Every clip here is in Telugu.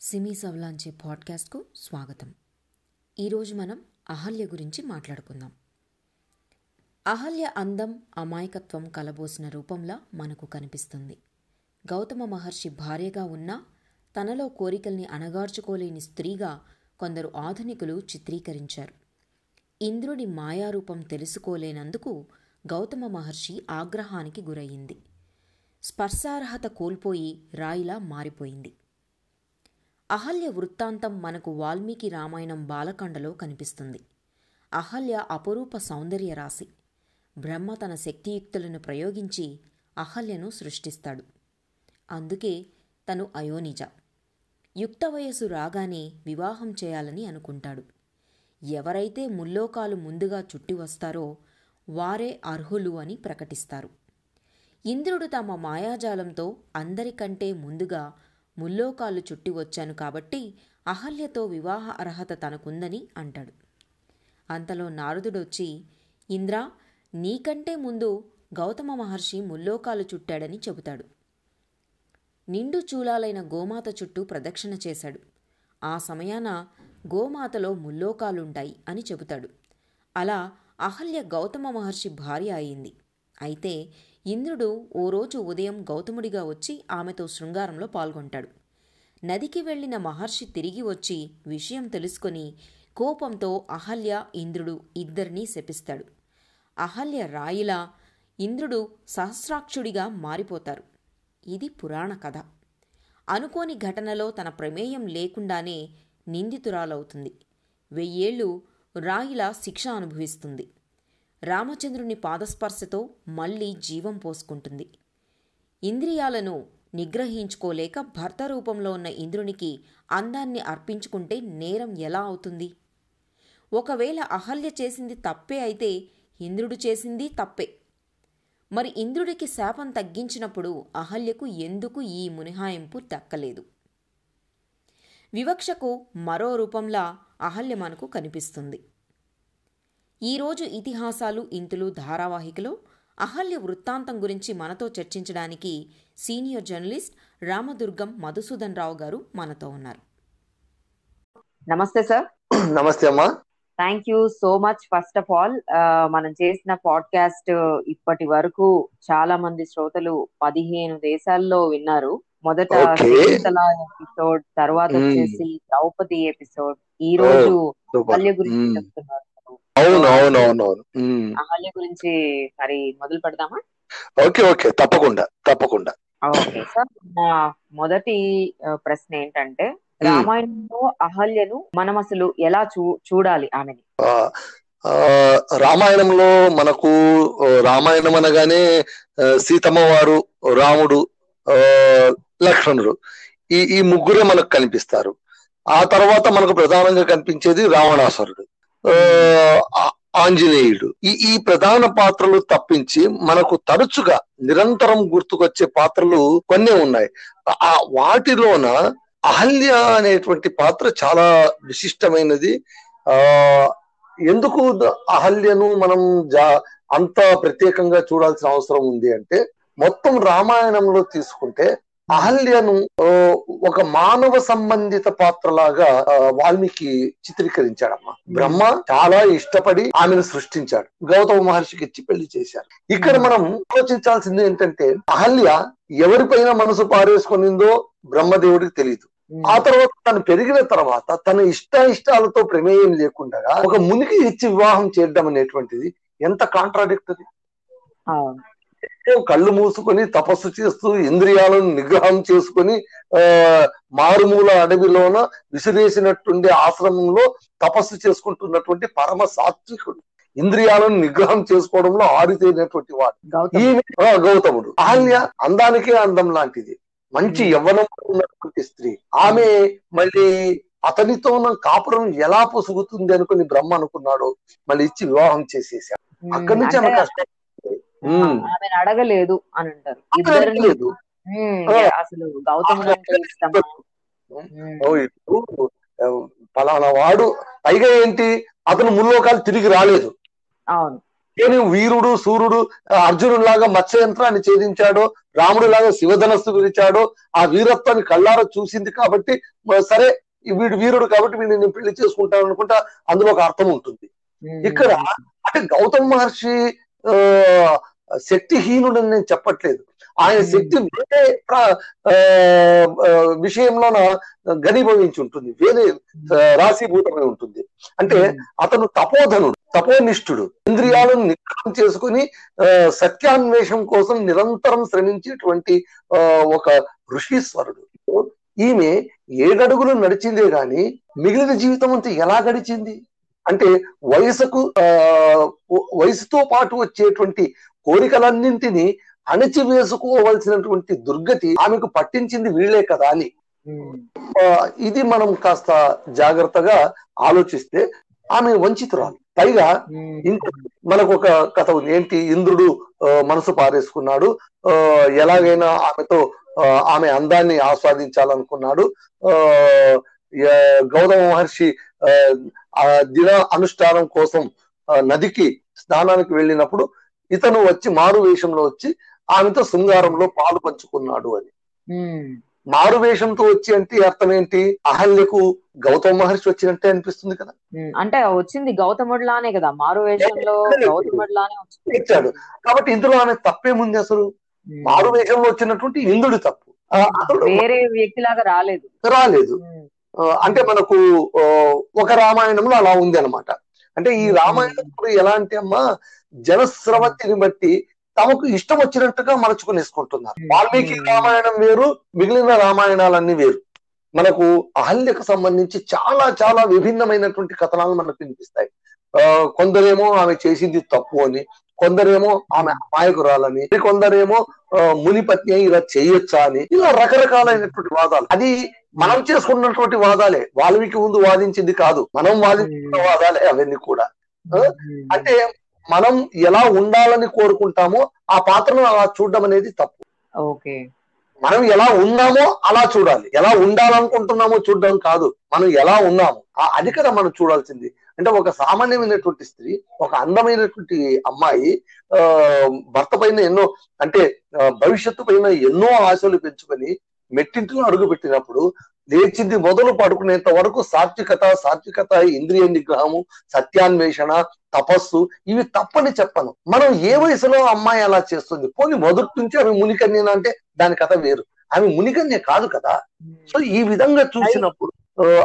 సిమీ సవలాంచే పాడ్కాస్ట్కు స్వాగతం. ఈరోజు మనం అహల్య గురించి మాట్లాడుకుందాం. అహల్య అందం అమాయకత్వం కలబోసిన రూపంలా మనకు కనిపిస్తుంది. గౌతమ మహర్షి భార్యగా ఉన్నా తనలో కోరికల్ని అణగార్చుకోలేని స్త్రీగా కొందరు ఆధునికులు చిత్రీకరించారు. ఇంద్రుడి మాయారూపం తెలుసుకోలేనందుకు గౌతమ మహర్షి ఆగ్రహానికి గురయ్యింది స్పర్శార్హత కోల్పోయి రాయిలా మారిపోయింది. అహల్య వృత్తాంతం మనకు వాల్మీకి రామాయణం బాలకాండలో కనిపిస్తుంది. అహల్య అపరూప సౌందర్య రాశి. బ్రహ్మ తన శక్తియుక్తులను ప్రయోగించి అహల్యను సృష్టిస్తాడు. అందుకే తను అయోనిజ. యుక్త వయసు రాగానే వివాహం చేయాలని అనుకుంటాడు. ఎవరైతే ముల్లోకాలు ముందుగా చుట్టి వస్తారో వారే అర్హులు అని ప్రకటిస్తారు. ఇంద్రుడు తమ మాయాజాలంతో అందరికంటే ముందుగా ముల్లోకాలు చుట్టి వచ్చాను కాబట్టి అహల్యతో వివాహ అర్హత తనకుందని అంటాడు. అంతలో నారదుడొచ్చి ఇంద్ర నీకంటే ముందు గౌతమ మహర్షి ముల్లోకాలు చుట్టాడని చెబుతాడు. నిండు చూలాలైన గోమాత చుట్టూ ప్రదక్షిణ చేశాడు. ఆ సమయాన గోమాతలో ముల్లోకాలుంటాయి అని చెబుతాడు. అలా అహల్య గౌతమ మహర్షి భార్య అయింది. అయితే ఇంద్రుడు ఓ రోజు ఉదయం గౌతముడిగా వచ్చి ఆమెతో శృంగారంలో పాల్గొంటాడు. నదికి వెళ్ళిన మహర్షి తిరిగి వచ్చి విషయం తెలుసుకొని కోపంతో అహల్య ఇంద్రుడు ఇద్దరినీ శపిస్తాడు. అహల్య రాయిలా ఇంద్రుడు సహస్రాక్షుడిగా మారిపోతారు. ఇది పురాణ కథ. అనుకోని ఘటనలో తన ప్రమేయం లేకుండానే నిందితురాలవుతుంది. వెయ్యేళ్ళు రాయిలా శిక్ష అనుభవిస్తుంది. రామచంద్రుని పాదస్పర్శతో మళ్ళీ జీవం పోసుకుంటుంది. ఇంద్రియాలను నిగ్రహించుకోలేక భర్త రూపంలో ఉన్న ఇంద్రునికి అందాన్ని అర్పించుకుంటే నేరం ఎలా అవుతుంది? ఒకవేళ అహల్య చేసింది తప్పే అయితే ఇంద్రుడు చేసింది తప్పే. మరి ఇంద్రుడికి శాపం తగ్గించినప్పుడు అహల్యకు ఎందుకు ఈ మునిహాయింపు దక్కలేదు? వివక్షకు మరో రూపంలా అహల్య మనకు కనిపిస్తుంది. ఈరోజు ఇతిహాసాలు ఇంతులు ధారావాహికలో అహల్య వృత్తాంతం గురించి మనతో చర్చించడానికి సీనియర్ జర్నలిస్ట్ రామదుర్గం మధుసూదన్ రావు గారు మనతో ఉన్నారు. నమస్తే సార్ నమస్తే అమ్మా. Thank you so much first of all మనం చేసిన పాడ్కాస్ట్ ఇప్పటి వరకు చాలా మంది శ్రోతలు పదిహేను దేశాల్లో విన్నారు. మొదట ఎపిసోడ్ తర్వాత. వచ్చేసి ద్రౌపది ఎపిసోడ్ ఈ రోజు గురించి. చెప్తున్నారు. అవును అవును అవును అవును. అహల్య గురించి మరి మొదలు పెడదామా? Okay okay. తప్పకుండా తప్పకుండా. ఓకే. సార్ నా మొదటి ప్రశ్న ఏంటంటే. రామాయణంలో అహల్యను మనం అసలు ఎలా చూ చూడాలి ఆమెని? రామాయణంలో మనకు రామాయణం అనగానే సీతమ్మ వారు రాముడు లక్ష్మణుడు. ఈ ఈ ముగ్గురే మనకు కనిపిస్తారు. ఆ తర్వాత మనకు ప్రధానంగా కనిపించేది రావణాసురుడు. ఆంజనేయుడు. ఈ ఈ ప్రధాన పాత్రలు తప్పించి మనకు తరచుగా నిరంతరం గుర్తుకొచ్చే పాత్రలు కొన్ని ఉన్నాయి. ఆ వాటిలోన అహల్య అనేటువంటి పాత్ర చాలా విశిష్టమైనది. ఆ ఎందుకు అహల్యను మనం జా అంత ప్రత్యేకంగా చూడాల్సిన అవసరం ఉంది అంటే మొత్తం రామాయణంలో తీసుకుంటే అహల్యను ఒక మానవ సంబంధిత పాత్రలాగా వాల్మీకి చిత్రీకరించాడమ్మా. బ్రహ్మ చాలా ఇష్టపడి ఆమెను సృష్టించాడు. గౌతమ మహర్షికి ఇచ్చి పెళ్ళి చేశారు. ఇక్కడ మనం ఆలోచించాల్సింది ఏంటంటే అహల్య ఎవరిపైన మనసు పారేసుకునిందో బ్రహ్మదేవుడికి తెలియదు ఆ తర్వాత తను పెరిగిన తర్వాత తన ఇష్ట ఇష్టాలతో ప్రమేయం లేకుండా ఒక మునికి ఇచ్చి వివాహం చేయడం అనేటువంటిది ఎంత కాంట్రాడిక్టరీ కళ్ళు మూసుకొని తపస్సు చేస్తూ ఇంద్రియాలను నిగ్రహం చేసుకొని ఆ మారుమూల అడవిలోన విసిరేసినట్టుండే ఆశ్రమంలో తపస్సు చేసుకుంటున్నటువంటి పరమ సాత్వికుడు. ఇంద్రియాలను నిగ్రహం చేసుకోవడంలో ఆరితేనటువంటి వాడు. ఈమె గౌతముడు. అహల్య అందానికే అందం లాంటిది. మంచి యవ్వనం ఉన్నటువంటి స్త్రీ. ఆమె మళ్ళీ అతనితో ఉన్న కాపురం ఎలా పొసుగుతుంది అనుకుని బ్రహ్మ అనుకున్నాడు మళ్ళీ ఇచ్చి వివాహం చేసేసాడు అక్కడి నుంచి ఆమె కష్టం. ఆమెను అడగలేదు అని అంటారు. ఇద్దరిని ఆ. అసలు గౌతముడు అంటే ఇష్టమా? పలానా వాడు పైగా ఏంటి అతను ముల్లోకాలు తిరిగి రాలేదు. అవును. నేను వీరుడు సూర్యుడు అర్జునుడు లాగా మత్స్య యంత్రాన్ని ఛేదించాడో రాముడు లాగా శివధనస్సు విరిచాడో ఆ వీరత్వాన్ని కళ్ళారా చూసింది కాబట్టి సరే వీడు వీరుడు కాబట్టి వీడిని నేను పెళ్ళి చేసుకుంటాను అనుకుంటా అందులో ఒక అర్థం ఉంటుంది. ఇక్కడ అంటే గౌతమ్ మహర్షి శక్తిహీనుడని నేను చెప్పట్లేదు. ఆయన. శక్తి వేరే విషయంలోన ఘనీభవించి ఉంటుంది. వేరే రాశీభూతమై ఉంటుంది. అంటే అతను తపోధనుడు తపోనిష్ఠుడు. ఇంద్రియాలను నిగ్రహం చేసుకుని సత్యాన్వేషం కోసం నిరంతరం శ్రమించేటువంటి ఆ, ఒక ఋషీశ్వరుడు. ఈమె ఏడడుగులు నడిచిందే గాని మిగిలిన జీవితం అంతా ఎలా గడిచింది? అంటే వయసుకు ఆ వయసుతో పాటు వచ్చేటువంటి కోరికలన్నింటినీ అణచివేసుకోవలసినటువంటి దుర్గతి ఆమెకు పట్టించింది వీళ్ళే కదా అని. ఆ, ఇది మనం కాస్త జాగ్రత్తగా ఆలోచిస్తే ఆమె వంచితురాలు. పైగా ఇంకో మనకు ఒక కథ ఉంది. ఏంటి? ఇంద్రుడు మనసు పారేసుకున్నాడు. ఆ, ఎలాగైనా ఆమెతో ఆమె అందాన్ని ఆస్వాదించాలనుకున్నాడు. గౌతమ మహర్షి ఆ, దిన అనుష్ఠానం కోసం నదికి స్నానానికి వెళ్ళినప్పుడు ఇతను వచ్చి మారు వేషంలో వచ్చి ఆమెతో శృంగారంలో పాలు పంచుకున్నాడు అని. మారు వేషంతో వచ్చి అంటే అర్థం ఏంటి? అహల్యకు గౌతమ మహర్షి వచ్చినట్టే అనిపిస్తుంది కదా. అంటే వచ్చింది గౌతముడిలానే కదా. మారు వేషంలో గౌతముడిలానే వచ్చింది. ఇచ్చాడు కాబట్టి ఇందులో ఆమె తప్పేముంది అసలు. మారు వేషంలో వచ్చినటువంటి ఇంద్రుడి తప్పు. వేరే వ్యక్తిలాగా రాలేదు. రాలేదు. అంటే మనకు ఒక రామాయణంలో అలా ఉంది అనమాట అంటే ఈ రామాయణం ఇప్పుడు ఎలా అంటే అమ్మా జనస్రవతిని బట్టి తమకు ఇష్టం వచ్చినట్టుగా మలుచుకునేసుకుంటున్నారు వాల్మీకి రామాయణం వేరు మిగిలిన రామాయణాలన్నీ వేరు. మనకు అహల్యకు సంబంధించి చాలా చాలా విభిన్నమైనటువంటి కథనాలు మనకు వినిపిస్తాయి. ఆ కొందరేమో ఆమె చేసింది తప్పు అని కొందరేమో ఆమె అమాయకురాలని కొందరేమో మునిపత్ని అయి ఇలా చేయొచ్చా అని ఇలా రకరకాలైనటువంటి వాదాలు. అది మనం చేసుకున్నటువంటి వాదాలే. వాల్మీకి ముందు వాదించింది కాదు. మనం వాదించిన వాదాలే అవన్నీ కూడా. ఉమ్. అంటే మనం ఎలా ఉండాలని కోరుకుంటామో ఆ పాత్రను అలా చూడడం అనేది తప్పు. ఓకే. మనం ఎలా ఉన్నామో అలా చూడాలి. ఎలా ఉండాలనుకుంటున్నామో చూడడం కాదు. మనం ఎలా ఉన్నాము. ఆ- అది కదా మనం చూడాల్సింది. అంటే ఒక సామాన్యమైనటువంటి స్త్రీ ఒక అందమైనటువంటి అమ్మాయి ఆ భర్త పైన ఎన్నో అంటే భవిష్యత్తు పైన ఎన్నో ఆశలు పెంచుకొని మెట్టింటిలో అడుగు పెట్టినప్పుడు లేచింది మొదలు పడుకునేంత వరకు సాత్వికత సాత్వికత ఇంద్రియ నిగ్రహము సత్యాన్వేషణ తపస్సు ఇవి తప్పని చెప్పను. మనం ఏ వయసులో అమ్మాయి అలా చేస్తుంది? పోనీ మొదటి నుంచి ఆమె మునికన్యన అంటే దాని కథ వేరు. ఆమె మునికన్య కాదు కదా? సో ఈ విధంగా చూసినప్పుడు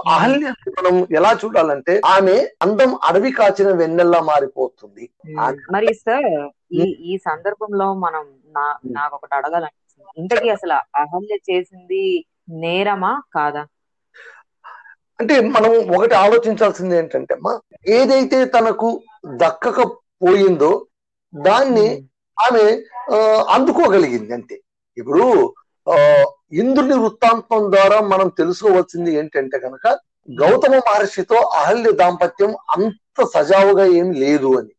అహల్య మనం ఎలా చూడాలంటే ఆమె అందం అడవి కాచిన వెన్నెల్లా మారిపోతుంది. మరి సార్ ఈ ఈ సందర్భంలో మనం నా నాకు ఒకటి అడగాలనిపిస్తుంది ఇంతకీ అసలు అహల్య చేసింది నేరమా కాదా? అంటే మనం ఒకటి ఆలోచించాల్సింది ఏంటంటే అమ్మా ఏదైతే తనకు దక్కకపోయిందో దాన్ని ఆమె ఆ, అందుకోగలిగింది అంతే. ఇప్పుడు ఆ ఇంద్రుని వృత్తాంతం ద్వారా మనం తెలుసుకోవాల్సింది ఏంటంటే కనుక గౌతమ మహర్షితో అహల్య దాంపత్యం అంత సజావుగా ఏం లేదు అని.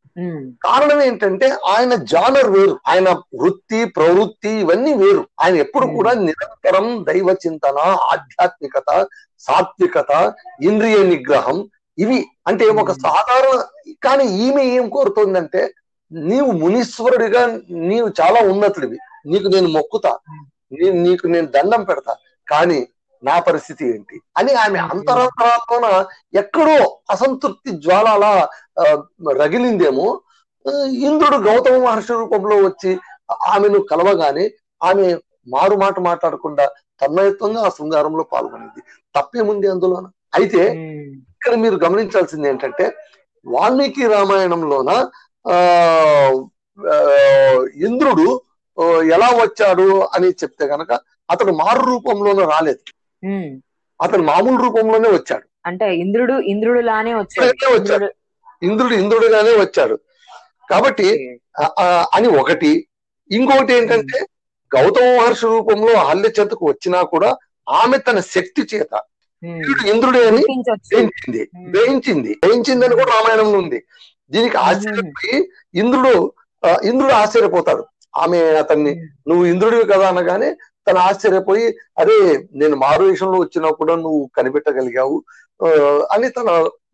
కారణం ఏంటంటే ఆయన జానర్ వేరు. ఆయన వృత్తి ప్రవృత్తి ఇవన్నీ వేరు. ఆయన ఎప్పుడు కూడా నిరంతరం దైవ చింతన ఆధ్యాత్మికత సాత్వికత ఇంద్రియ నిగ్రహం ఇవి అంటే ఒక సాధారణ కానీ ఈమె ఏం కోరుతుందంటే నీవు మునీశ్వరుడిగా నీవు చాలా ఉన్నతుడివి. నీకు నేను మొక్కుతా. నీకు నేను దండం పెడతా. కానీ నా పరిస్థితి ఏంటి అని ఆమె అంతరాంతరాల్లోన ఎక్కడో అసంతృప్తి జ్వాల అలా రగిలిందేమో ఇంద్రుడు గౌతమ మహర్షి రూపంలో వచ్చి ఆమెను కలవగానే ఆమె మారు మాట మాట్లాడకుండా తన్మయత్వంగా ఆ శృంగారంలో పాల్గొనింది తప్పేముంది అందులోన అయితే. ఇక్కడ మీరు గమనించాల్సింది ఏంటంటే వాల్మీకి రామాయణంలోన ఆ ఇంద్రుడు ఎలా వచ్చాడు అని చెప్తే గనక అతడు మారు రూపంలోనే రాలేదు. అతను మామూలు రూపంలోనే వచ్చాడు. అంటే ఇంద్రుడు ఇంద్రుడు లానే వచ్చాడు. ఇంద్రుడే వచ్చాడు. ఇంద్రుడు ఇంద్రుడుగానే వచ్చాడు. కాబట్టి అని ఒకటి. ఇంకొకటి ఏంటంటే గౌతమ మహర్షి రూపంలో అహల్య చేతకు వచ్చినా కూడా ఆమె తన శక్తి చేత. ఇంద్రుడు ఇంద్రుడే అని గ్రహించింది. గ్రహించింది గ్రహించింది. అని కూడా రామాయణంలో ఉంది. దీనికి ఆశ్చర్యపోయి ఇంద్రుడు ఇంద్రుడు ఆశ్చర్యపోతాడు. ఆమె అతన్ని నువ్వు ఇంద్రుడివి కదా అనగానే తను ఆశ్చర్యపోయి అరే నేను మారు వేషంలో వచ్చినా కూడా నువ్వు కనిపెట్టగలిగావు. అని తన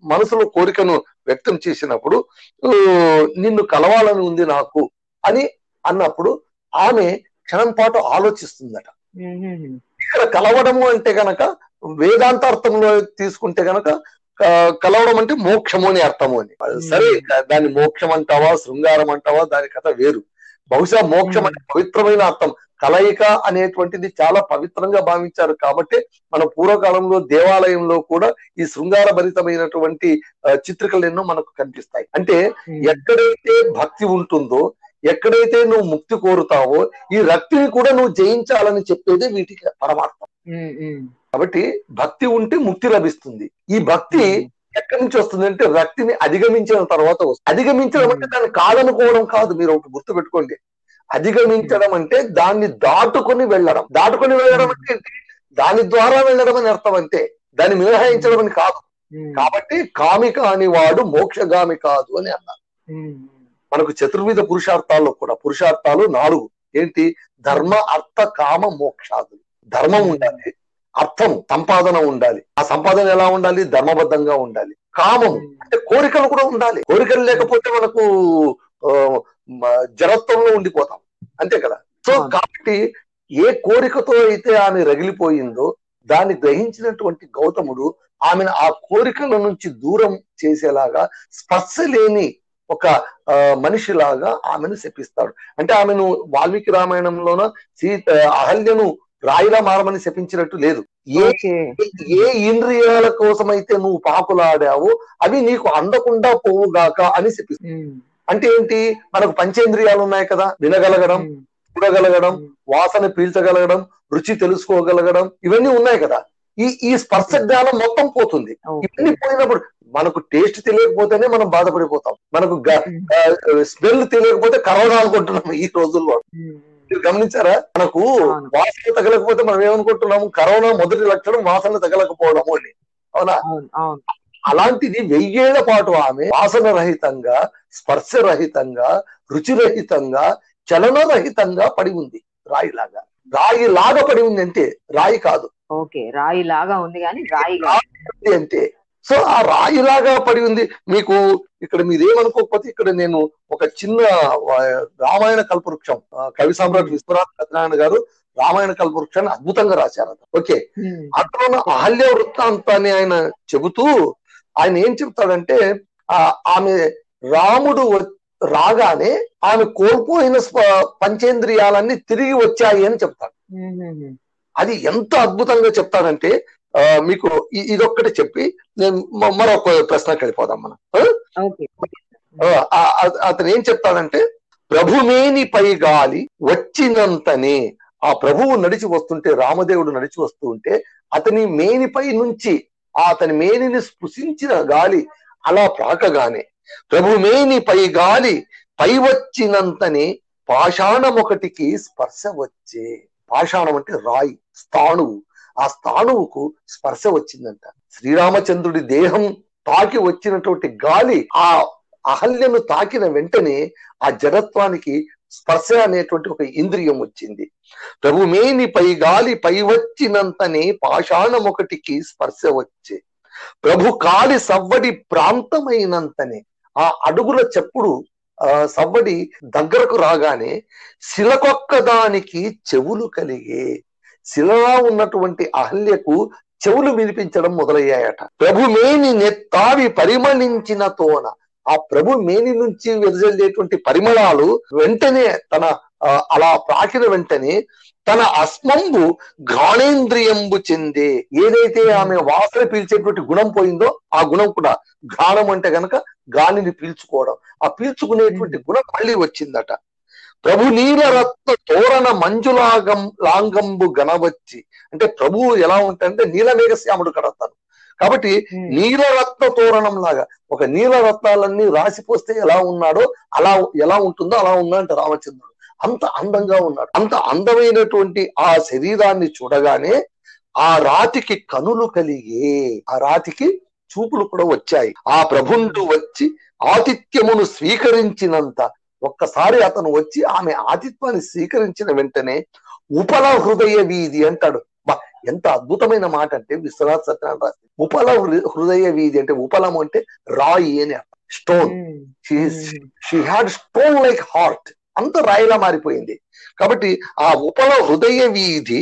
మనసులో కోరికను వ్యక్తం చేసినప్పుడు "ఊ, నిన్ను కలవాలని ఉంది నాకు అని అన్నప్పుడు ఆమె క్షణం పాటు ఆలోచిస్తుందట. ఇక్కడ కలవడము అంటే గనక వేదాంత అర్థంలో తీసుకుంటే గనక కలవడం అంటే మోక్షము అని అర్థము అని. సరే దాన్ని మోక్షం అంటావా శృంగారం అంటావా దాని కథ వేరు. బహుశా మోక్షం అంటే పవిత్రమైన అర్థం కలయిక అనేటువంటిది చాలా పవిత్రంగా భావించారు కాబట్టి మన పూర్వకాలంలో దేవాలయంలో కూడా ఈ శృంగార భరితమైనటువంటి చిత్రికలు ఎన్నో మనకు కనిపిస్తాయి. అంటే ఎక్కడైతే భక్తి ఉంటుందో ఎక్కడైతే నువ్వు ముక్తి కోరుతావో ఈ రక్తిని కూడా నువ్వు జయించాలని చెప్పేదే వీటికి పరమార్థం. కాబట్టి భక్తి ఉంటే ముక్తి లభిస్తుంది. ఈ భక్తి ఎక్కడి నుంచి వస్తుంది అంటే రక్తిని అధిగమించిన తర్వాత వస్తుంది. అధిగమించడం అంటే దాన్ని కాదనుకోవడం కాదు మీరు ఒకటి గుర్తు పెట్టుకోండి అధిగమించడం అంటే దాన్ని దాటుకొని వెళ్ళడం. దాటుకొని వెళ్ళడం అంటే? దాని ద్వారా వెళ్ళడం అని అర్థం అంతే. దాన్ని మినహాయించడం అని కాదు. కాబట్టి కామిక అని వాడు మోక్షగామి కాదు అని అన్నారు. మనకు చతుర్విధ పురుషార్థాల్లో కూడా పురుషార్థాలు నాలుగు. ఏంటి? ధర్మ అర్థ కామ మోక్షాదులు. ధర్మం ఉండాలి. అర్థం సంపాదన ఉండాలి. ఆ సంపాదన ఎలా ఉండాలి? ధర్మబద్ధంగా ఉండాలి. కామం అంటే కోరికలు కూడా ఉండాలి. కోరికలు లేకపోతే మనకు జడత్వంలో ఉండిపోతాం. అంతే కదా? సో. కాబట్టి ఏ కోరికతో అయితే ఆమె రగిలిపోయిందో దాన్ని గ్రహించినటువంటి గౌతముడు ఆమెను ఆ కోరికల నుంచి దూరం చేసేలాగా స్పర్శ లేని ఒక మనిషిలాగా ఆమెను శపిస్తాడు. అంటే ఆమెను వాల్మీకి రామాయణంలోన సీత అహల్యను రాయిలా మారమని శపించినట్టు లేదు. ఏ ఏ ఇంద్రియాల కోసమైతే నువ్వు పాకులాడావో అవి నీకు అందకుండా పోవుగాక అని శపిస్తాడు ఉమ్, అంటే ఏంటి? మనకు పంచేంద్రియాలు ఉన్నాయి కదా వినగలగడం చూడగలగడం వాసన పీల్చగలగడం రుచి తెలుసుకోగలగడం ఇవన్నీ ఉన్నాయి కదా. ఈ ఈ స్పర్శ జ్ఞానం మొత్తం పోతుంది. ఇవన్నీ పోయినప్పుడు మనకు టేస్ట్ తెలియకపోతేనే మనం బాధపడిపోతాం. మనకు స్మెల్ తెలియకపోతే కరోనా అనుకుంటున్నాం ఈ రోజుల్లో. మీరు గమనించారా? మనకు. వాసన తగలకపోతే మనం ఏమనుకుంటున్నాము? కరోనా మొదటి లక్షణం వాసన తగలకపోవడము అని. అవునా? అలాంటిది వెయ్యేళ్ళ పాటు ఆమె వాసన రహితంగా స్పర్శ రహితంగా రుచిరహితంగా చలనరహితంగా పడి ఉంది రాయిలాగా. రాయి లాగా పడి ఉంది అంతే రాయి కాదు. ఓకే రాయి లాగా ఉంది కానీ. రాయి అంతే సో ఆ రాయిలాగా పడి ఉంది. మీకు ఇక్కడ మీరేమనుకోకపోతే ఇక్కడ నేను ఒక చిన్న రామాయణ కల్పవృక్షం కవి సామ్రాట్ విశ్వనాథ్ సత్యనారాయణ గారు రామాయణ కల్పవృక్షాన్ని అద్భుతంగా రాశారు ఓకే. ఉమ్, అందులో అహల్య వృత్తాంతాన్ని ఆయన చెబుతూ ఆయన ఏం చెప్తాడంటే ఆ ఆమె రాముడు రాగానే ఆమె కోల్పోయిన పంచేంద్రియాలన్నీ తిరిగి వచ్చాయి అని చెప్తాడు. ఉమ్. అది ఎంత అద్భుతంగా చెప్తాడంటే మీకు ఇదొక్కటి చెప్పి నేను మరొక ప్రశ్నకి వెళ్ళిపోదాం మనం. అతను ఏం చెప్తాడంటే ప్రభుమేని పై గాలి వచ్చినంతనే ఆ ప్రభువు నడిచి వస్తుంటే రామదేవుడు నడిచి వస్తూ ఉంటే అతని మేనిపై నుంచి ఆ అతని మేనిని స్పృశించిన గాలి అలా ప్రాకగానే ప్రభు మేని పై గాలి పై వచ్చినంతనే పాషాణం ఒకటికి స్పర్శ వచ్చే. పాషాణం అంటే రాయి స్థాణువు. ఆ స్థాణువుకు స్పర్శ వచ్చిందంట. శ్రీరామచంద్రుడి దేహం తాకి వచ్చినటువంటి గాలి ఆ అహల్యను తాకిన వెంటనే ఆ జడత్వానికి స్పర్శ అనేటువంటి ఒక ఇంద్రియం వచ్చింది. ప్రభుమేని పై గాలి పై వచ్చినంతనే పాషాణం ఒకటికి స్పర్శ వచ్చే. ప్రభు కాలి సవ్వడి ప్రాంతమైనంతనే ఆ అడుగుల చెప్పుడు ఆ సవ్వడి దగ్గరకు రాగానే శిలకొక్క దానికి చెవులు కలిగే శిలలా ఉన్నటువంటి అహల్యకు చెవులు వినిపించడం మొదలయ్యాయట. ప్రభు మేని నెత్తావి పరిమళించిన తోన ఆ ప్రభు మేని నుంచి వెదజల్లేటువంటి పరిమళాలు వెంటనే తన అలా ప్రాకిన వెంటనే తన అస్మంబు ఘాణేంద్రియంబు చెందే. ఏదైతే ఆమె వాసన పీల్చేటువంటి గుణం పోయిందో ఆ గుణం కూడా ఘాణం అంటే గనక గాలిని పీల్చుకోవడం. ఆ పీల్చుకునేటువంటి గుణం మళ్ళీ వచ్చిందట. ప్రభు నీల రత్న తోరణ మంజులాగం లాంగంబు గణవచ్చి. అంటే ప్రభువు ఎలా ఉంటాడంటే నీలమేఘ శ్యాముడు కడతాను కాబట్టి నీలరత్న తోరణం లాగా ఒక నీల రత్నాలన్నీ రాసిపోస్తే ఎలా ఉన్నాడో అలా ఎలా ఉంటుందో అలా ఉన్నాడంట రామచంద్రుడు. అంత అందంగా ఉన్నాడు. అంత అందమైనటువంటి ఆ శరీరాన్ని చూడగానే ఆ రాతికి కనులు కలిగే ఆ రాతికి చూపులు కూడా వచ్చాయి. ఆ ప్రభుండు వచ్చి ఆతిథ్యమును స్వీకరించినంత ఒక్కసారి అతను వచ్చి ఆమె ఆతిథ్యాన్ని స్వీకరించిన వెంటనే ఉపల హృదయ వీధి అంటాడు. బా, ఎంత అద్భుతమైన మాట అంటే విశ్వనాథ్ సత్యనారాయణ రాసి ఉపల హృదయ వీధి అంటే ఉపలం అంటే రాయి అని stone. She had stone like heart అంత రాయిలా మారిపోయింది. కాబట్టి ఆ ఉపల హృదయ వీధి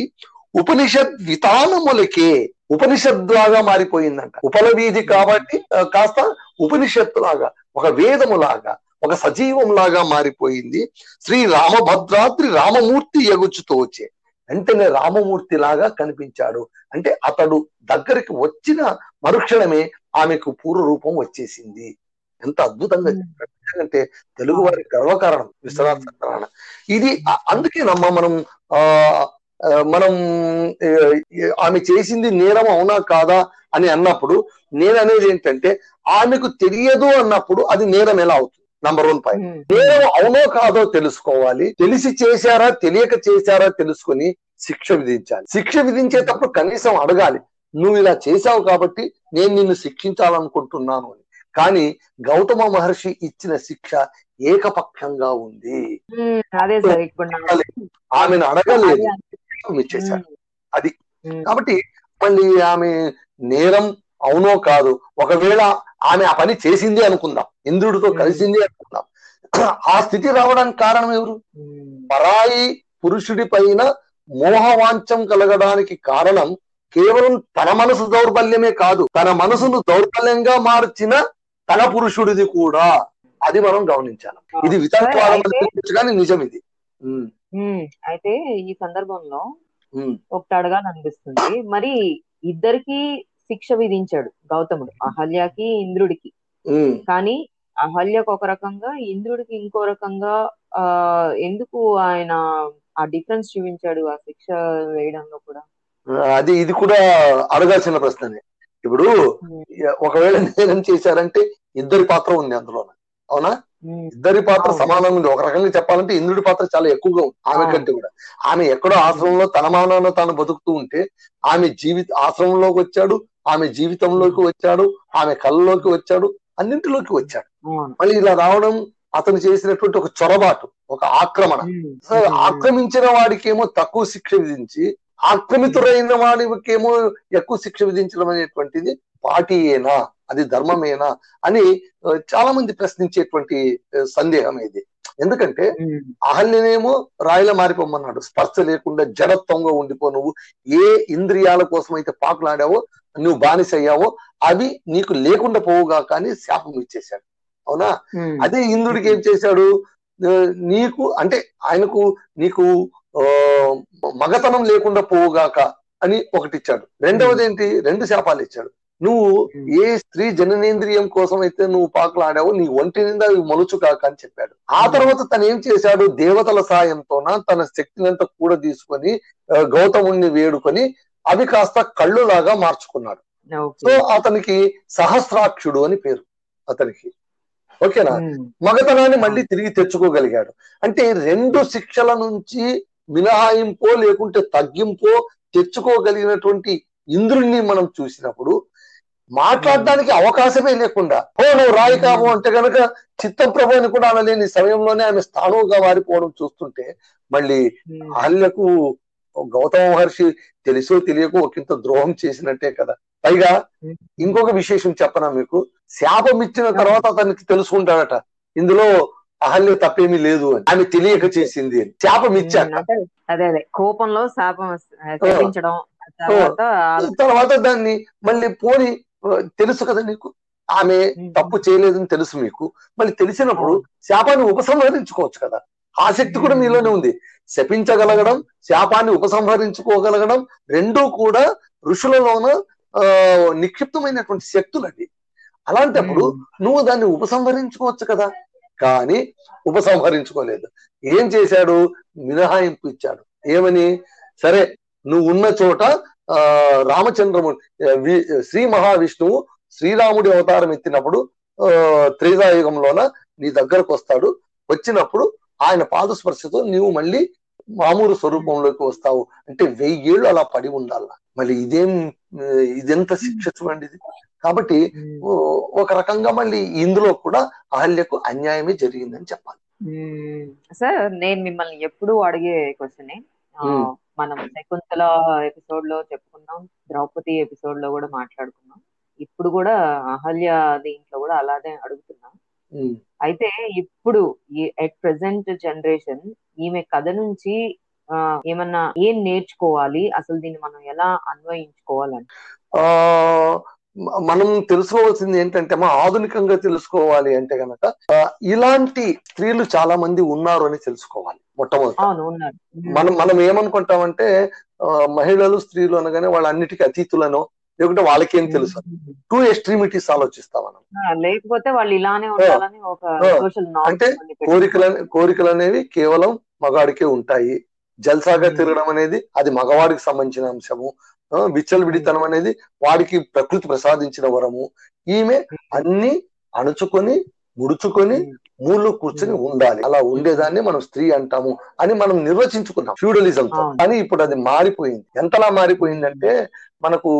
ఉపనిషద్ వితానములకే ఉపనిషద్ లాగా మారిపోయిందంట. ఉపల వీధి కాబట్టి కాస్త ఉపనిషత్తు లాగా ఒక వేదము లాగా ఒక సజీవం లాగా మారిపోయింది. శ్రీ రామభద్రాద్రి రామమూర్తి ఎగుచుతో వచ్చే. వెంటనే రామమూర్తి లాగా కనిపించాడు. అంటే అతడు దగ్గరికి వచ్చిన మరుక్షణమే ఆమెకు పూర్వ రూపం వచ్చేసింది. ఎంత అద్భుతంగా. చెప్పాడు ఎందుకంటే తెలుగు వారి గర్వకారణం విశ్వనాథ సత్యనారాయణ. ఇది ఆ- అందుకేనమ్మా మనం ఆ మనం ఆమె చేసింది నేరం అవునా కాదా అని అన్నప్పుడు నేను అనేది ఏంటంటే ఆమెకు తెలియదు అన్నప్పుడు అది నేరం ఎలా అవుతుంది? నంబర్ వన్ పాయింట్ నేరం అవునో కాదో తెలుసుకోవాలి. తెలిసి చేశారా తెలియక చేశారా తెలుసుకొని శిక్ష విధించాలి. శిక్ష విధించేటప్పుడు కనీసం అడగాలి. నువ్వు ఇలా చేశావు కాబట్టి నేను నిన్ను శిక్షించాలనుకుంటున్నాను అని. కానీ గౌతమ మహర్షి ఇచ్చిన శిక్ష ఏకపక్షంగా ఉంది. నా- ఆమెను అడగలేదు. అది- ఇచ్చేశారు అది. ఉమ్, కాబట్టి మళ్ళీ ఆమె నేరం అవునో కాదు. ఒకవేళ ఆమె ఆ పని చేసింది అనుకుందాం. ఇంద్రుడితో కలిసింది అనుకుందాం. ఆ స్థితి రావడానికి కారణం ఎవరు? పరాయి పురుషుడి పైన మోహవాంఛం కలగడానికి కారణం కేవలం తన మనసు దౌర్బల్యమే కాదు. తన మనసును దౌర్బల్యంగా మార్చిన తన పురుషుడిది కూడా. అది మనం గమనించాలి. ఇది కానీ నిజం ఇది. అయితే ఈ సందర్భంలో ఒకటి అడగాలనిపిస్తుంది. మరి ఇద్దరికి శిక్ష విధించాడు గౌతముడు అహల్యకి ఇంద్రుడికి. కానీ అహల్యకు ఒక రకంగా ఇంద్రుడికి ఇంకో రకంగా ఆ ఎందుకు ఆయన ఆ డిఫరెన్స్ చూపించాడు ఆ శిక్ష వేయడంలో కూడా? అది ఇది కూడా అడగాల్సిన ప్రశ్ననే. ఇప్పుడు ఒకవేళ నేరం చేశారంటే ఇద్దరి పాత్ర ఉంది అందులో. అవునా? ఇద్దరి పాత్ర. సమానంగా ఉంది. ఒక రకంగా చెప్పాలంటే ఇంద్రుడి పాత్ర చాలా ఎక్కువగా ఉంది ఆమె. కంటే కూడా. ఆమె ఎక్కడో ఆశ్రమంలో తన మానాన తాను బతుకుతూ ఉంటే ఆమె జీవిత ఆశ్రమంలోకి వచ్చాడు ఆమె జీవితంలోకి వచ్చాడు ఆమె కళ్ళలోకి వచ్చాడు అన్నింటిలోకి వచ్చాడు. మళ్ళీ ఇలా రావడం అతను చేసినటువంటి ఒక చొరబాటు ఒక ఆక్రమణ. ఆక్రమించిన వాడికేమో తక్కువ శిక్ష విధించి ఆక్రమితుడైన వాడికేమో ఎక్కువ శిక్ష విధించడం అనేటువంటిది పాటియేనా? అది ధర్మమేనా? అని చాలా మంది ప్రశ్నించేటువంటి సందేహం ఇది. ఎందుకంటే అహల్యనేమో రాయిలా మారిపోమన్నాడు. స్పర్శ లేకుండా జడత్వంగా ఉండిపో నువ్వు. ఏ ఇంద్రియాల కోసం అయితే పాకులాడావో నువ్వు బానిస అయ్యావో అవి నీకు లేకుండా పోవుగా కానీ శాపం ఇచ్చేశాడు. అవునా? అదే ఇంద్రుడికి ఏం చేశాడు? నీకు అంటే ఆయనకు నీకు మగతనం లేకుండా పోవుగాక అని ఒకటి ఇచ్చాడు. రెండవది ఏంటి? రెండు శాపాలు ఇచ్చాడు. నువ్వు ఏ స్త్రీ జననేంద్రియం కోసం అయితే నువ్వు పాకులాడావో నీ ఒంటి నిండా అవి మలుచు కాక అని చెప్పాడు. ఆ తర్వాత తను ఏం చేశాడు? దేవతల సాయంతోన తన శక్తినంతా కూడా తీసుకొని గౌతముణ్ణి వేడుకొని అవి కాస్త కళ్ళులాగా మార్చుకున్నాడు. సో అతనికి సహస్రాక్షుడు అని పేరు అతనికి. ఓకేనా? మగతనాన్ని మళ్ళీ తిరిగి తెచ్చుకోగలిగాడు. అంటే రెండు శిక్షల నుంచి మినహాయింపో లేకుంటే తగ్గింపో తెచ్చుకోగలిగినటువంటి ఇంద్రుణ్ణి మనం చూసినప్పుడు మాట్లాడడానికి అవకాశమే లేకుండా ఓ నువ్వు రాయి కావు అంటే గనక చిత్తం ప్రభుని కూడా అనలేని సమయంలోనే ఆమె స్థానువుగా మారిపోవడం చూస్తుంటే మళ్ళీ అహల్యకు గౌతమ మహర్షి తెలుసో తెలియకో ఒకంత ద్రోహం చేసినట్టే కదా. పైగా ఇంకొక విశేషం చెప్పనా మీకు? శాపం ఇచ్చిన తర్వాత అతనికి తెలుసుకుంటాడట. ఇందులో అహల్య తప్పేమీ లేదు అని. ఆమె తెలియక చేసింది శాపం ఇచ్చాక. అదే అదే. కోపంలో శాపం తర్వాత దాన్ని మళ్ళీ పోని తెలుసు కదా నీకు? ఆమె తప్పు చేయలేదని తెలుసు మీకు. మళ్ళీ తెలిసినప్పుడు శాపాన్ని ఉపసంహరించుకోవచ్చు కదా. ఆ శక్తి కూడా మీలోనే ఉంది. శపించగలగడం శాపాన్ని ఉపసంహరించుకోగలగడం రెండూ కూడా ఋషులలోన ఆ, నిక్షిప్తమైనటువంటి శక్తులండి అలాంటప్పుడు నువ్వు దాన్ని ఉపసంహరించుకోవచ్చు కదా. కానీ ఉపసంహరించుకోలేదు. ఏం చేశాడు? మినహాయింపు ఇచ్చాడు. ఏమని? సరే నువ్వు ఉన్న చోట వి- శ్రీ మహావిష్ణువు శ్రీరాముడి అవతారం ఎత్తినప్పుడు ఆ త్రేతాయుగంలోన నీ దగ్గరకు వస్తాడు. వచ్చినప్పుడు ఆయన పాదస్పర్శతో నీవు మళ్ళీ మామూలు స్వరూపంలోకి వస్తావు. అంటే వెయ్యేళ్ళు అలా పడి ఉండాల? మళ్ళీ ఇదేం ఇదెంత శిక్ష చూడండి ఇది? కాబట్టి ఒక రకంగా మళ్ళీ ఇందులో కూడా అహల్యకు అన్యాయమే జరిగిందని చెప్పాలి. సార్ నేను మిమ్మల్ని ఎప్పుడూ అడిగే క్వశ్చన్. మనం శకుంతల ఎపిసోడ్లో చెప్పుకున్నాం ద్రౌపది ఎపిసోడ్లో కూడా మాట్లాడుకున్నాం. ఇప్పుడు కూడా అహల్య దీంట్లో కూడా అలాగే అడుగుతున్నాం. అయితే ఇప్పుడు ఎట్ ప్రెసెంట్ జనరేషన్ ఈమె కథ నుంచి ఆ, ఏమన్నా ఏం నేర్చుకోవాలి? అసలు దీన్ని మనం ఎలా మ- మనం తెలుసుకోవాల్సింది ఏంటంటే మా ఆధునికంగా తెలుసుకోవాలి అంటే గనక ఇలాంటి స్త్రీలు చాలా మంది ఉన్నారు అని తెలుసుకోవాలి మొట్టమొదట. మనం మనం ఏమనుకుంటామంటే మహిళలు స్త్రీలు అనగానే వాళ్ళ అన్నిటికీ అతీతులను లేకుంటే వాళ్ళకేం తెలుసు టూ ఎక్స్ట్రీమిటీస్ ఆలోచిస్తాం మనం. లేకపోతే వాళ్ళు ఇలానే ఉండాలని ఒక అంటే కోరికలు కోరికలు అనేవి కేవలం మగాడికే ఉంటాయి. జల్సాగా. తిరగడం అనేది అది మగవాడికి సంబంధించిన అంశము. విచ్చలవిడితనం అనేది వాడికి ప్రకృతి ప్రసాదించిన వరము. ఈమె అన్ని అణుచుకొని ముడుచుకొని మూలు కూర్చొని ఉండాలి. అలా ఉండేదాన్ని మనం స్త్రీ అంటాము అని మనం నిర్వచించుకున్నాం. ఫ్యూడలిజం. కానీ ఇప్పుడు అది మారిపోయింది. ఎంతలా మారిపోయిందంటే మనకు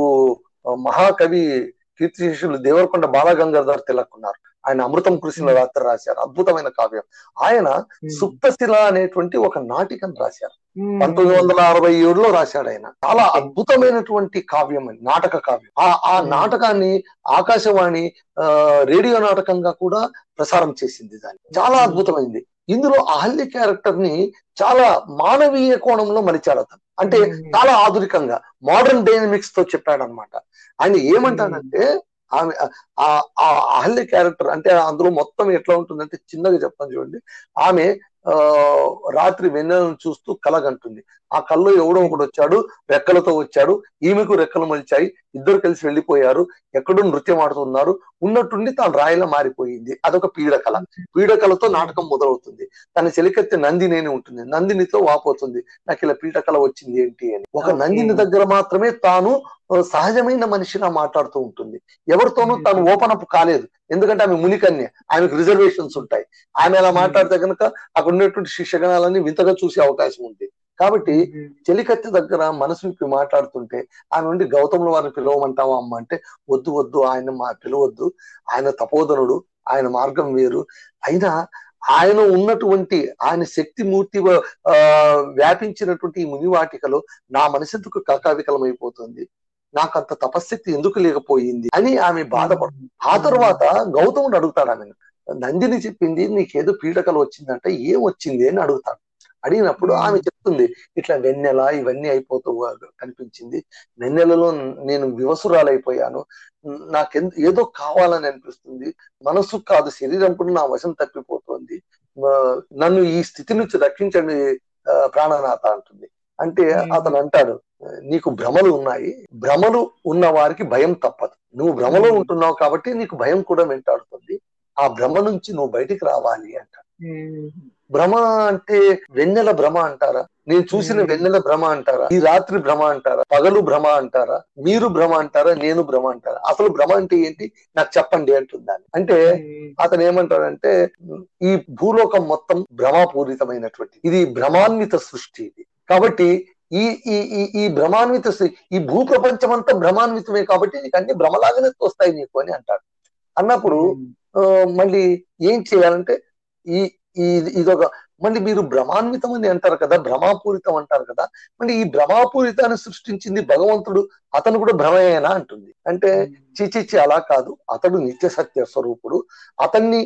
మహాకవి కీర్తిశేషులు దేవరకొండ బాలగంగాధర్ తిలక్ ఉన్నారు. ఆయన అమృతం కృష్ణ రాత్రి రాశారు. అద్భుతమైన కావ్యం. ఆయన సుప్తశిల అనేటువంటి ఒక నాటికం రాశారు. పంతొమ్మిది వందల అరవై ఏడులో రాశాడు ఆయన చాలా అద్భుతమైనటువంటి కావ్యం అది నాటక కావ్యం. ఆ ఆ. నాటకాన్ని ఆకాశవాణి ఆ, రేడియో నాటకంగా కూడా ప్రసారం చేసింది దాన్ని. చాలా. అద్భుతమైంది. ఇందులో అహల్య క్యారెక్టర్ని చాలా మానవీయ కోణంలో మలిచాడు అతను అంటే చాలా ఆధునికంగా మోడర్న్ డైనమిక్స్తో చెప్పాడు అనమాట ఆయన ఏమంటాడంటే ఆమె ఆ ఆ అహల్య క్యారెక్టర్ అంటే అందులో మొత్తం ఎట్లా ఉంటుందంటే చిన్నగా చెప్తాను చూడండి. ఆమె రాత్రి వెన్నెలను చూస్తూ కలగంటుంది. ఆ కల్లో ఎవడో ఒకడు వచ్చాడు రెక్కలతో వచ్చాడు ఈమెకు రెక్కలు మలిచాయి ఇద్దరు కలిసి వెళ్ళిపోయారు ఎక్కడో నృత్యం ఆడుతున్నారు ఉన్నట్టుండి తాను రాయిలా మారిపోయింది. అదొక పీడకల పీడకలతో నాటకం మొదలవుతుంది. తన చెలికెత్తే నందినేని ఉంటుంది. నందినితో వాపోతుంది. నాకు ఇలా పీడకల వచ్చింది ఏంటి అని. ఒక. నందిని దగ్గర మాత్రమే తాను సహజమైన మనిషిలా మాట్లాడుతూ ఉంటుంది. ఎవరితోనూ తాను ఓపెన్ అప్ కాలేదు. ఎందుకంటే ఆమె మునికన్య. ఆమెకు రిజర్వేషన్స్ ఉంటాయి. ఆమె అలా మాట్లాడితే కనుక అక్కడ ఉన్నటువంటి శిష్యగణాలన్నీ వింతగా చూసే అవకాశం ఉంది. కాబట్టి చెలికత్తి దగ్గర మనసు విప్పి మాట్లాడుతుంటే ఆమె నుండి గౌతముల వారిని పిలవమంటావా అమ్మ అంటే వద్దు వద్దు ఆయన మా పిలవద్దు. ఆయన తపోధనుడు ఆయన మార్గం వేరు. అయినా ఆయన ఉన్నటువంటి ఆయన శక్తి మూర్తి ఆ, వ్యాపించినటువంటి ఈ మునివాటికలో నా మనసెందుకు కకావికలమైపోతుంది నాకు అంత తపశక్తి ఎందుకు లేకపోయింది అని ఆమె బాధపడు. ఆ తర్వాత గౌతముడు అడుగుతాడు ఆమెను నందిని చెప్పింది నీకేదో పీడకలు వచ్చిందంటే ఏం వచ్చింది అని అడుగుతాడు. అడిగినప్పుడు ఆమె చెప్తుంది ఇట్లా వెన్నెల ఇవన్నీ అయిపోతూ కనిపించింది. వెన్నెలలో నేను వివసురాలైపోయాను. నాకెంత ఏదో కావాలని అనిపిస్తుంది. మనసు కాదు శరీరం కూడా నా వశం తప్పిపోతుంది. నన్ను ఈ స్థితి నుంచి రక్షించండి ప్రాణనాథ అంటుంది. అంటే. అతను అంటాడు నీకు భ్రమలు ఉన్నాయి. భ్రమలు ఉన్న వారికి భయం తప్పదు. నువ్వు భ్రమలో. ఉంటున్నావు కాబట్టి నీకు భయం కూడా వెంటాడుతుంది. ఆ భ్రమ నుంచి నువ్వు బయటికి రావాలి అంటాడు భ్రమ అంటే వెన్నెల భ్రమ అంటారా? నేను చూసిన. వెన్నెల భ్రమ అంటారా? ఈ రాత్రి భ్రమ అంటారా? పగలు భ్రమ అంటారా? మీరు భ్రమ అంటారా? నేను భ్రమ అంటారా? అసలు భ్రమ అంటే ఏంటి? నాకు చెప్పండి అంటుందాన్ని అంటే అతను ఏమంటాడంటే ఈ భూలోకం మొత్తం భ్రమాపూరితమైనటువంటి ఇది భ్రమాన్విత సృష్టి ఇది. కాబట్టి ఈ ఈ ఈ ఈ భ్రమాన్విత ఈ భూ ప్రపంచం అంతా భ్రమాన్వితమే కాబట్టి నీకు అన్ని భ్రమలాగానే తోస్తాయి నీకు అని అంటాడు. అన్నప్పుడు ఆ, మళ్ళీ ఏం చేయాలంటే ఈ ఈ ఇదొక మళ్ళీ మీరు భ్రమాన్వితం అని అంటారు కదా భ్రమాపూరితం అంటారు కదా మళ్ళీ ఈ భ్రమాపూరితాన్ని సృష్టించింది భగవంతుడు అతను కూడా భ్రమయేనా అంటుంది. అంటే చిచిచి అలా కాదు. అతడు నిత్య సత్య స్వరూపుడు. అతన్ని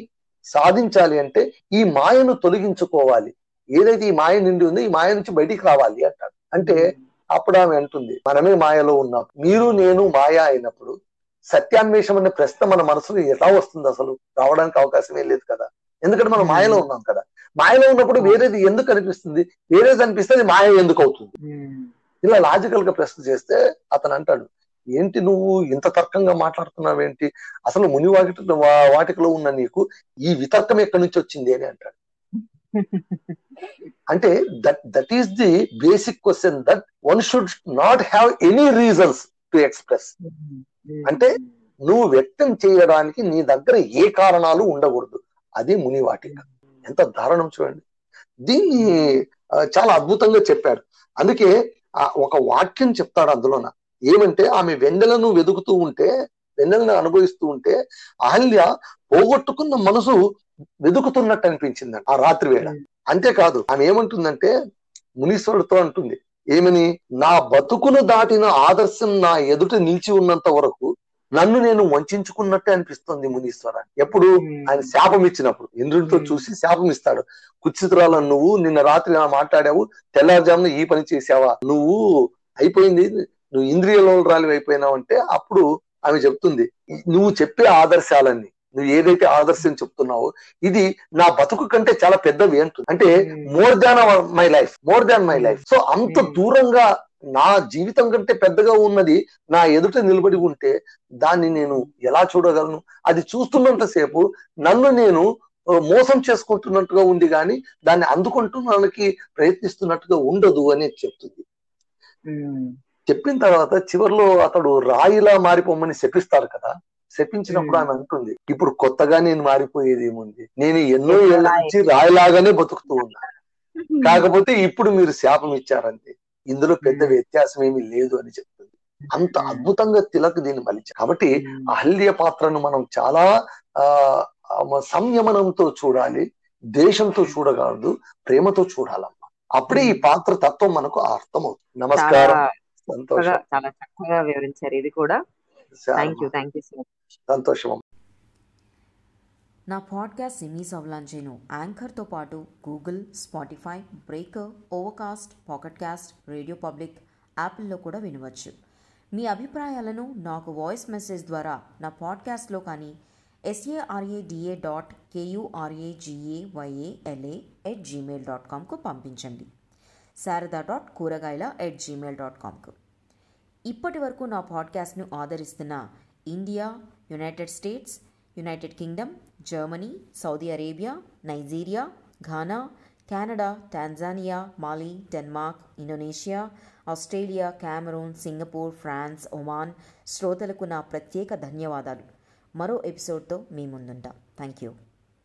సాధించాలి అంటే ఈ మాయను తొలగించుకోవాలి. ఏదైతే ఈ మాయ నిండి ఉందో ఈ మాయ నుంచి బయటికి రావాలి అంటాడు అంటే అప్పుడు ఆమె అంటుంది మనమే మాయలో ఉన్నాం. మీరు నేను మాయ అయినప్పుడు సత్యాన్వేషం అనే ప్రశ్న మన మనసులో ఎలా వస్తుంది అసలు? రావడానికి అవకాశమే లేదు కదా. ఎందుకంటే మనం మాయలో ఉన్నాం కదా. మాయలో ఉన్నప్పుడు వేరేది ఎందుకు అనిపిస్తుంది? వేరేది అనిపిస్తే అది మాయ ఎందుకు అవుతుంది? ఇలా లాజికల్గా ప్రశ్న చేస్తే అతను అంటాడు ఏంటి నువ్వు ఇంత తర్కంగా మాట్లాడుతున్నావేంటి? అసలు ముని వాకిట వా- వాటికలో ఉన్న నీకు ఈ వితర్కం ఎక్కడి నుంచి వచ్చింది? అని అంటాడు. అంటే that that is the basic question that one should not have any reasons to express అంటే నువ్వు వ్యక్తం చేయడానికి నీ దగ్గర ఏ కారణాలు ఉండకూడదు. అది మునివాటిక. ఎంత దారుణం చూడండి. దీన్ని చాలా అద్భుతంగా చెప్పాడు అందుకే ఒక వాక్యం చెప్తాడు అందులోన. ఏమంటే ఆమె వెన్నెలను వెదుకుతూ ఉంటే వెన్నెలను అనుభవిస్తూ ఉంటే అహల్య పోగొట్టుకున్న మనసు వెతుకుతున్నట్టు అనిపించింది ఆ రాత్రి వేళ. అంతేకాదు ఆమె ఏమంటుందంటే మునీశ్వరుడితో అంటుంది ఏమని నా బతుకును దాటిన ఆదర్శం నా ఎదుట నిలిచి ఉన్నంత వరకు నన్ను నేను వంచుకున్నట్టే అనిపిస్తుంది మునీశ్వర. ఎప్పుడు? ఆయన శాపం ఇచ్చినప్పుడు. ఇంద్రుడితో. చూసి శాపం ఇస్తాడు. కుచితురాలను నువ్వు నిన్న రాత్రి ఇలా మాట్లాడావు తెల్లారుజామున ఈ పని చేసావా నువ్వు అయిపోయింది నువ్వు ఇంద్రియ రాలి అయిపోయినావు అంటే అప్పుడు ఆమె చెప్తుంది నువ్వు చెప్పే ఆదర్శాలన్నీ నువ్వు ఏదైతే ఆదర్శం చెప్తున్నావో ఇది నా బతుకు కంటే చాలా పెద్దవి అంటుంది. అంటే more than my life more than my life so అంత Hmm. దూరంగా నా జీవితం కంటే పెద్దగా ఉన్నది నా ఎదుట నిలబడి ఉంటే దాన్ని నేను ఎలా చూడగలను? అది చూస్తున్నంత సేపు నన్ను నేను మోసం చేసుకుంటున్నట్టుగా ఉంది కానీ దాన్ని అందుకుంటున్నానికి ప్రయత్నిస్తున్నట్టుగా ఉండదు అని చెప్తుంది. ఉమ్, చెప్పిన తర్వాత చివర్లో అతడు రాయిలా మారిపోమని శపిస్తారు కదా. శపించినప్పుడు. ఆమె అంటుంది ఇప్పుడు కొత్తగా నేను మారిపోయేది ఏముంది? నేను ఎన్నో ఏళ్ళ. నుంచి రాయిలాగానే బతుకుతూ ఉన్నా. కాకపోతే ఇప్పుడు మీరు శాపం ఇచ్చారంతే ఇందులో పెద్ద. వ్యత్యాసం ఏమీ లేదు అని చెప్తుంది. అంత. అద్భుతంగా తిలక్ దీన్ని మలిచారు. కాబట్టి అహల్య పాత్రను మనం చాలా ఆ సంయమనంతో చూడాలి దేశంతో చూడగలదు ప్రేమతో చూడాలమ్మా. అప్పుడే ఈ పాత్ర తత్వం మనకు అర్థమవుతుంది. చాలా నమస్కారం చాలా చక్కగా వివరించారు. ఇది కూడా thank you thank you so much సంతోషం. నా పాడ్కాస్ట్ సిమీస్ అవలాంచేను యాంకర్తో పాటు Google Spotify Breaker Overcast Pocket Casts Radio Public యాపిల్లో కూడా వినవచ్చు. మీ అభిప్రాయాలను నాకు వాయిస్ మెసేజ్ ద్వారా నా పాడ్కాస్ట్లో కానీ ఎస్ఏఆర్ఏడిఏ డాట్ కేయూఆర్ఏజిఏవైఏఎల్ఏ ఎట్ జీమెయిల్ డాట్ కామ్కు పంపించండి. శారదా డాట్ కూరగాయల ఎట్ జీమెయిల్ డాట్ కామ్కు ఇప్పటి వరకు నా పాడ్కాస్ట్ను ఆదరిస్తున్న India United states United Kingdom Germany Saudi Arabia Nigeria Ghana Canada Tanzania మాలి Denmark Indonesia Australia Cameron Singapore France Oman శ్రోతలకు నా ప్రత్యేక ధన్యవాదాలు. మరో ఎపిసోడ్తో మీ ముందుంటా. Thank you